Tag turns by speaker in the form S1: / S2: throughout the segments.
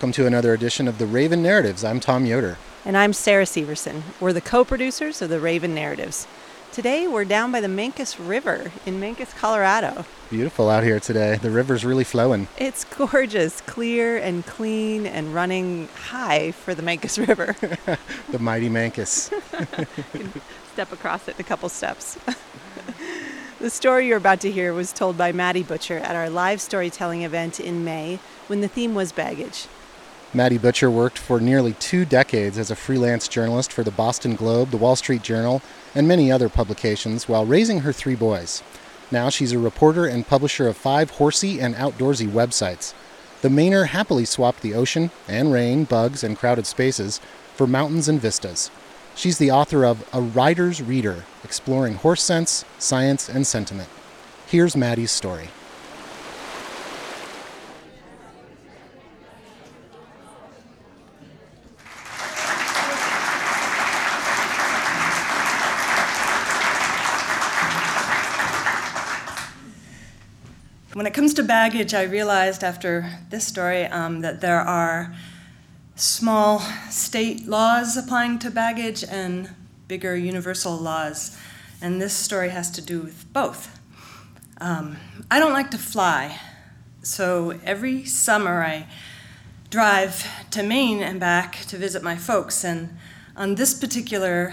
S1: Welcome to another edition of the Raven Narratives. I'm Tom Yoder.
S2: And I'm Sarah Severson. We're the co producers of the Raven Narratives. Today we're down by the Mancos River in Mancos, Colorado.
S1: Beautiful out here today. The river's really flowing.
S2: It's gorgeous, clear and clean and running high for the Mancos River.
S1: the mighty Mancos.
S2: step across it in a couple steps. the story you're about to hear was told by Maddie Butcher at our live storytelling event in May when the theme was baggage.
S1: Maddie Butcher worked for nearly two decades as a freelance journalist for the Boston Globe, the Wall Street Journal, and many other publications while raising her three boys. Now she's a reporter and publisher of five horsey and outdoorsy websites. The Mainer happily swapped the ocean and rain, bugs, and crowded spaces for mountains and vistas. She's the author of A Rider's Reader, exploring horse sense, science, and sentiment. Here's Maddie's story.
S3: When it comes to baggage, I realized after this story um, that there are small state laws applying to baggage and bigger universal laws, and this story has to do with both. Um, I don't like to fly, so every summer I drive to Maine and back to visit my folks, and on this particular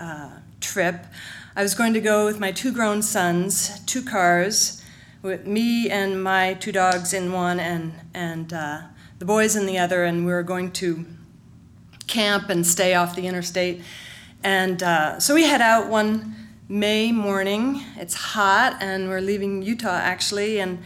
S3: uh, trip, I was going to go with my two grown sons, two cars with me and my two dogs in one and and uh, the boys in the other, and we were going to camp and stay off the interstate. And uh, so we head out one May morning. It's hot, and we're leaving Utah actually, and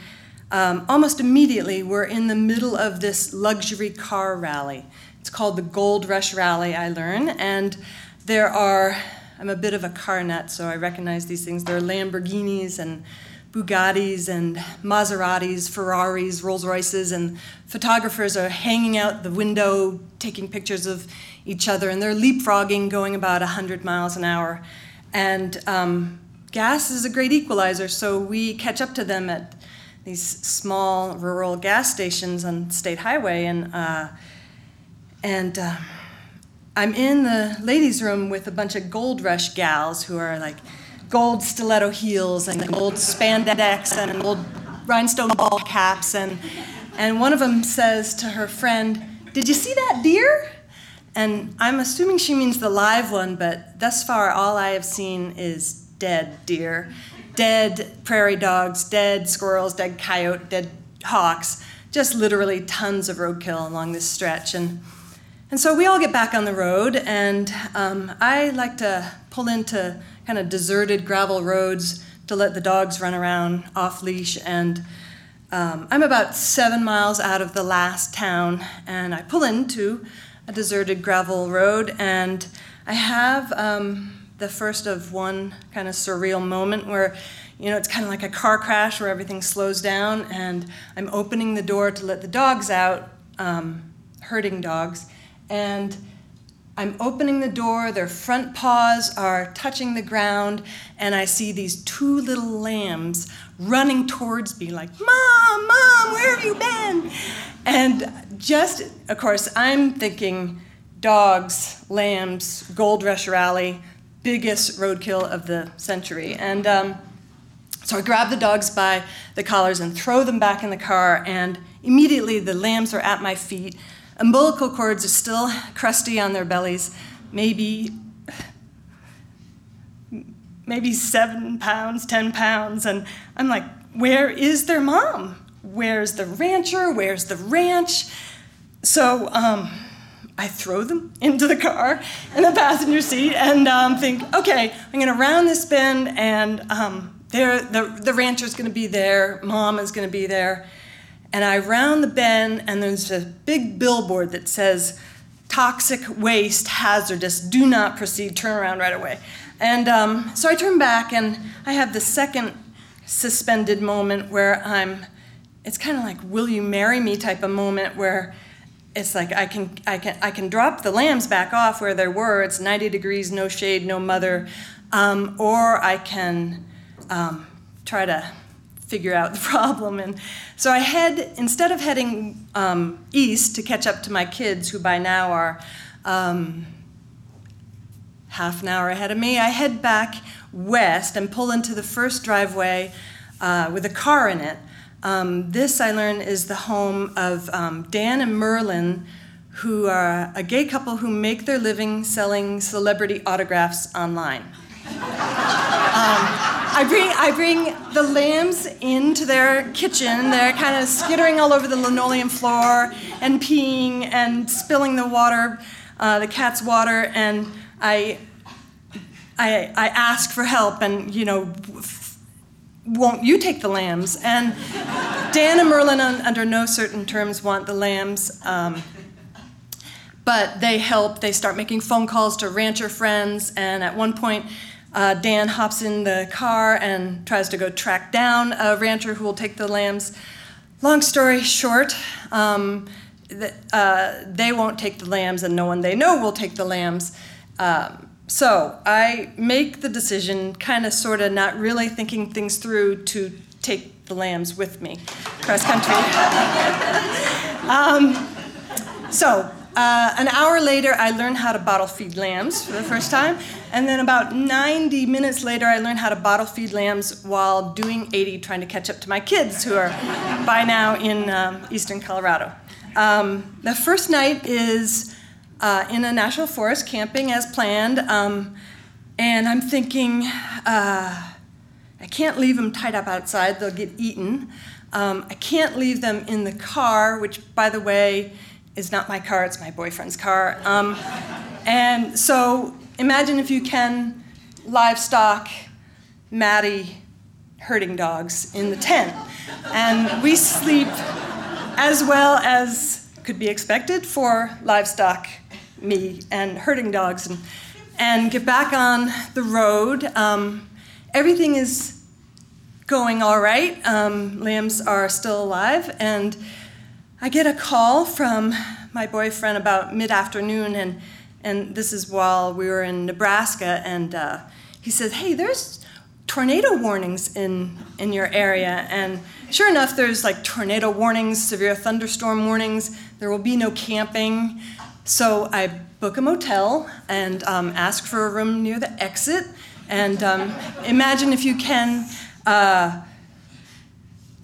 S3: um, almost immediately we're in the middle of this luxury car rally. It's called the Gold Rush Rally, I learn, and there are. I'm a bit of a car nut, so I recognize these things. There are Lamborghinis and Bugattis and Maseratis, Ferraris, Rolls Royces, and photographers are hanging out the window taking pictures of each other, and they're leapfrogging, going about 100 miles an hour. And um, gas is a great equalizer, so we catch up to them at these small rural gas stations on State Highway, and uh, and uh, I'm in the ladies' room with a bunch of gold rush gals who are like gold stiletto heels and gold spandex and gold rhinestone ball caps. And, and one of them says to her friend, Did you see that deer? And I'm assuming she means the live one, but thus far all I have seen is dead deer, dead prairie dogs, dead squirrels, dead coyote, dead hawks, just literally tons of roadkill along this stretch. And, and so we all get back on the road, and um, I like to pull into kind of deserted gravel roads to let the dogs run around off leash. And um, I'm about seven miles out of the last town, and I pull into a deserted gravel road, and I have um, the first of one kind of surreal moment where you know, it's kind of like a car crash where everything slows down, and I'm opening the door to let the dogs out, um, herding dogs, and I'm opening the door, their front paws are touching the ground, and I see these two little lambs running towards me, like, Mom, Mom, where have you been? And just, of course, I'm thinking dogs, lambs, Gold Rush Rally, biggest roadkill of the century. And um, so I grab the dogs by the collars and throw them back in the car, and immediately the lambs are at my feet Umbilical cords are still crusty on their bellies, maybe maybe seven pounds, ten pounds, and I'm like, where is their mom? Where's the rancher? Where's the ranch? So um, I throw them into the car in the passenger seat and um, think, okay, I'm going to round this bend, and um, the, the rancher's going to be there, mom is going to be there. And I round the bend, and there's a big billboard that says, Toxic waste, hazardous, do not proceed, turn around right away. And um, so I turn back, and I have the second suspended moment where I'm, it's kind of like, will you marry me? type of moment where it's like I can, I, can, I can drop the lambs back off where they were, it's 90 degrees, no shade, no mother, um, or I can um, try to figure out the problem. And so I head, instead of heading um, east to catch up to my kids, who by now are um, half an hour ahead of me, I head back west and pull into the first driveway uh, with a car in it. Um, this, I learn, is the home of um, Dan and Merlin, who are a gay couple who make their living selling celebrity autographs online. I bring, I bring the lambs into their kitchen. They're kind of skittering all over the linoleum floor and peeing and spilling the water, uh, the cat's water, and I, I, I ask for help, and you know, won't you take the lambs? And Dan and Merlin, under no certain terms, want the lambs. Um, but they help. They start making phone calls to rancher friends, and at one point, uh, Dan hops in the car and tries to go track down a rancher who will take the lambs. Long story short, um, uh, they won't take the lambs, and no one they know will take the lambs. Um, so I make the decision, kind of, sort of, not really thinking things through, to take the lambs with me cross country. um, so uh, an hour later, I learned how to bottle feed lambs for the first time. And then about 90 minutes later, I learned how to bottle feed lambs while doing 80, trying to catch up to my kids who are by now in um, eastern Colorado. Um, the first night is uh, in a national forest, camping as planned. Um, and I'm thinking, uh, I can't leave them tied up outside, they'll get eaten. Um, I can't leave them in the car, which, by the way, is not my car, it's my boyfriend's car. Um, and so imagine if you can livestock, Maddie, herding dogs in the tent. And we sleep as well as could be expected for livestock, me, and herding dogs, and, and get back on the road. Um, everything is going all right. Um, lambs are still alive, and I get a call from my boyfriend about mid afternoon, and, and this is while we were in Nebraska, and uh, he says, Hey, there's tornado warnings in, in your area. And sure enough, there's like tornado warnings, severe thunderstorm warnings. There will be no camping. So I book a motel and um, ask for a room near the exit. And um, imagine if you can. Uh,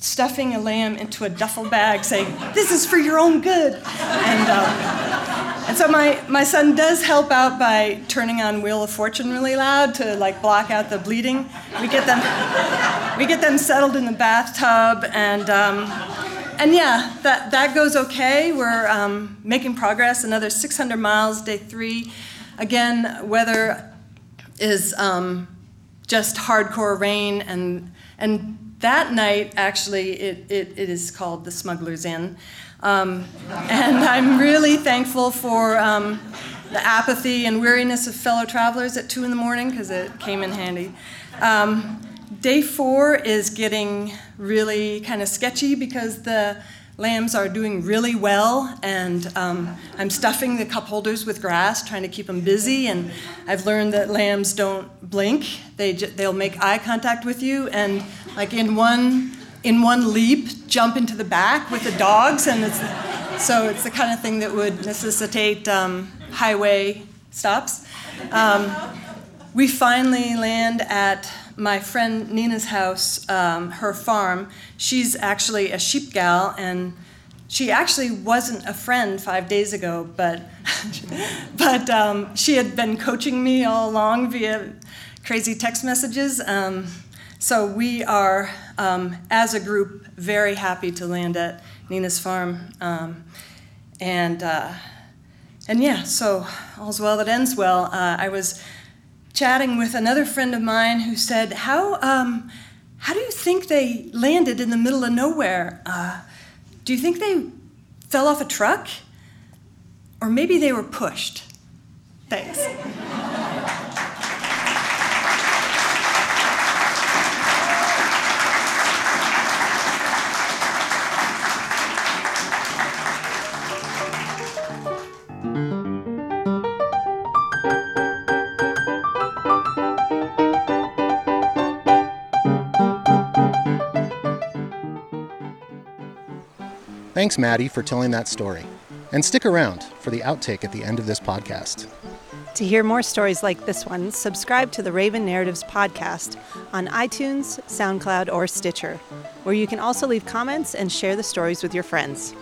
S3: stuffing a lamb into a duffel bag, saying, This is for your own good. And, uh, and so my, my son does help out by turning on Wheel of Fortune really loud to like block out the bleeding. We get them, we get them settled in the bathtub, and, um, and yeah, that, that goes okay. We're um, making progress, another 600 miles, day three. Again, weather is um, just hardcore rain and, and that night, actually, it, it, it is called the Smuggler's Inn. Um, and I'm really thankful for um, the apathy and weariness of fellow travelers at 2 in the morning because it came in handy. Um, day four is getting really kind of sketchy because the lambs are doing really well, and um, I'm stuffing the cup holders with grass, trying to keep them busy. And I've learned that lambs don't blink; they they'll make eye contact with you, and like in one in one leap, jump into the back with the dogs, and it's so it's the kind of thing that would necessitate um, highway stops. Um, we finally land at my friend Nina's house, um, her farm, she's actually a sheep gal, and she actually wasn't a friend five days ago, but but um, she had been coaching me all along via crazy text messages. Um, so we are, um, as a group, very happy to land at Nina's farm, um, and uh, and yeah, so all's well that ends well. Uh, I was chatting with another friend of mine who said, How, um, how do you think they landed in the middle of nowhere? Uh, do you think they fell off a truck? Or maybe they were pushed? Thanks.
S1: Thanks, Maddie, for telling that story. And stick around for the outtake at the end of this podcast.
S2: To hear more stories like this one, subscribe to the Raven Narratives podcast on iTunes, SoundCloud, or Stitcher, where you can also leave comments and share the stories with your friends.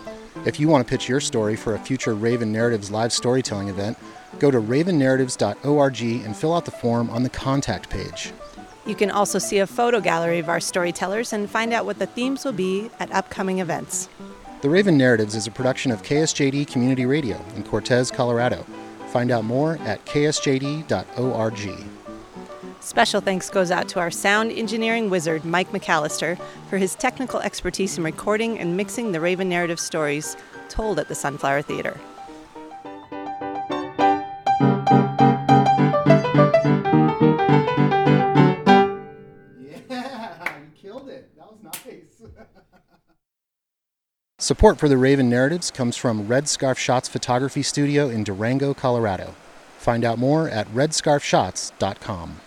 S1: If you want to pitch your story for a future Raven Narratives live storytelling event, go to ravennarratives.org and fill out the form on the contact page.
S2: You can also see a photo gallery of our storytellers and find out what the themes will be at upcoming events.
S1: The Raven Narratives is a production of KSJD Community Radio in Cortez, Colorado. Find out more at ksjd.org.
S2: Special thanks goes out to our sound engineering wizard, Mike McAllister, for his technical expertise in recording and mixing the Raven Narrative stories told at the Sunflower Theater.
S1: Support for the Raven Narratives comes from Red Scarf Shots Photography Studio in Durango, Colorado. Find out more at redscarfshots.com.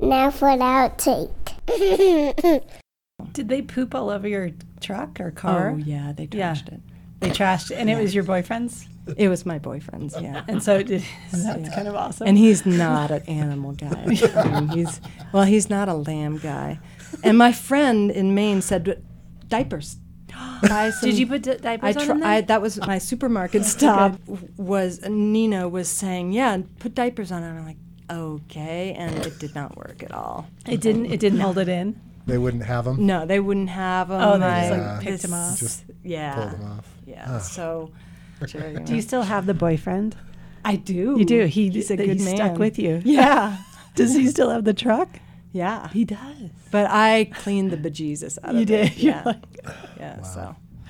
S4: Now for the outtake.
S5: Did they poop all over your truck or car?
S3: Oh yeah, they
S5: Yeah.
S3: trashed it.
S5: They trashed it, and it was your boyfriend's.
S3: It was my boyfriend's, yeah.
S5: And so did, that's
S3: Yeah.
S5: kind of awesome.
S3: And he's not an animal guy. I mean, he's well, he's not a lamb guy. And my friend in Maine said diapers. Buy some-
S5: did you put di-
S3: I
S5: diapers on
S3: tr-
S5: him then?
S3: I, that was my supermarket stop. Was Nina was saying, yeah, put diapers on. And I'm like, okay, and it did not work at all.
S5: it didn't. It didn't hold it in.
S6: They wouldn't have them.
S3: No, they wouldn't have them.
S5: Oh, they just, like,
S6: Yeah.
S5: picked 'em off.
S6: Just
S3: yeah,
S6: Pulled them off.
S3: yeah. So,
S5: Do you still have the boyfriend?
S3: I do.
S5: You do. He
S3: he's a
S5: that
S3: good
S5: he
S3: man.
S5: Stuck with you.
S3: Yeah,
S5: Does he still have the truck?
S3: Yeah.
S5: He does.
S3: But I cleaned the bejesus out
S5: You
S3: of
S5: did.
S3: it.
S5: You're
S3: Yeah,
S5: like,
S3: yeah. So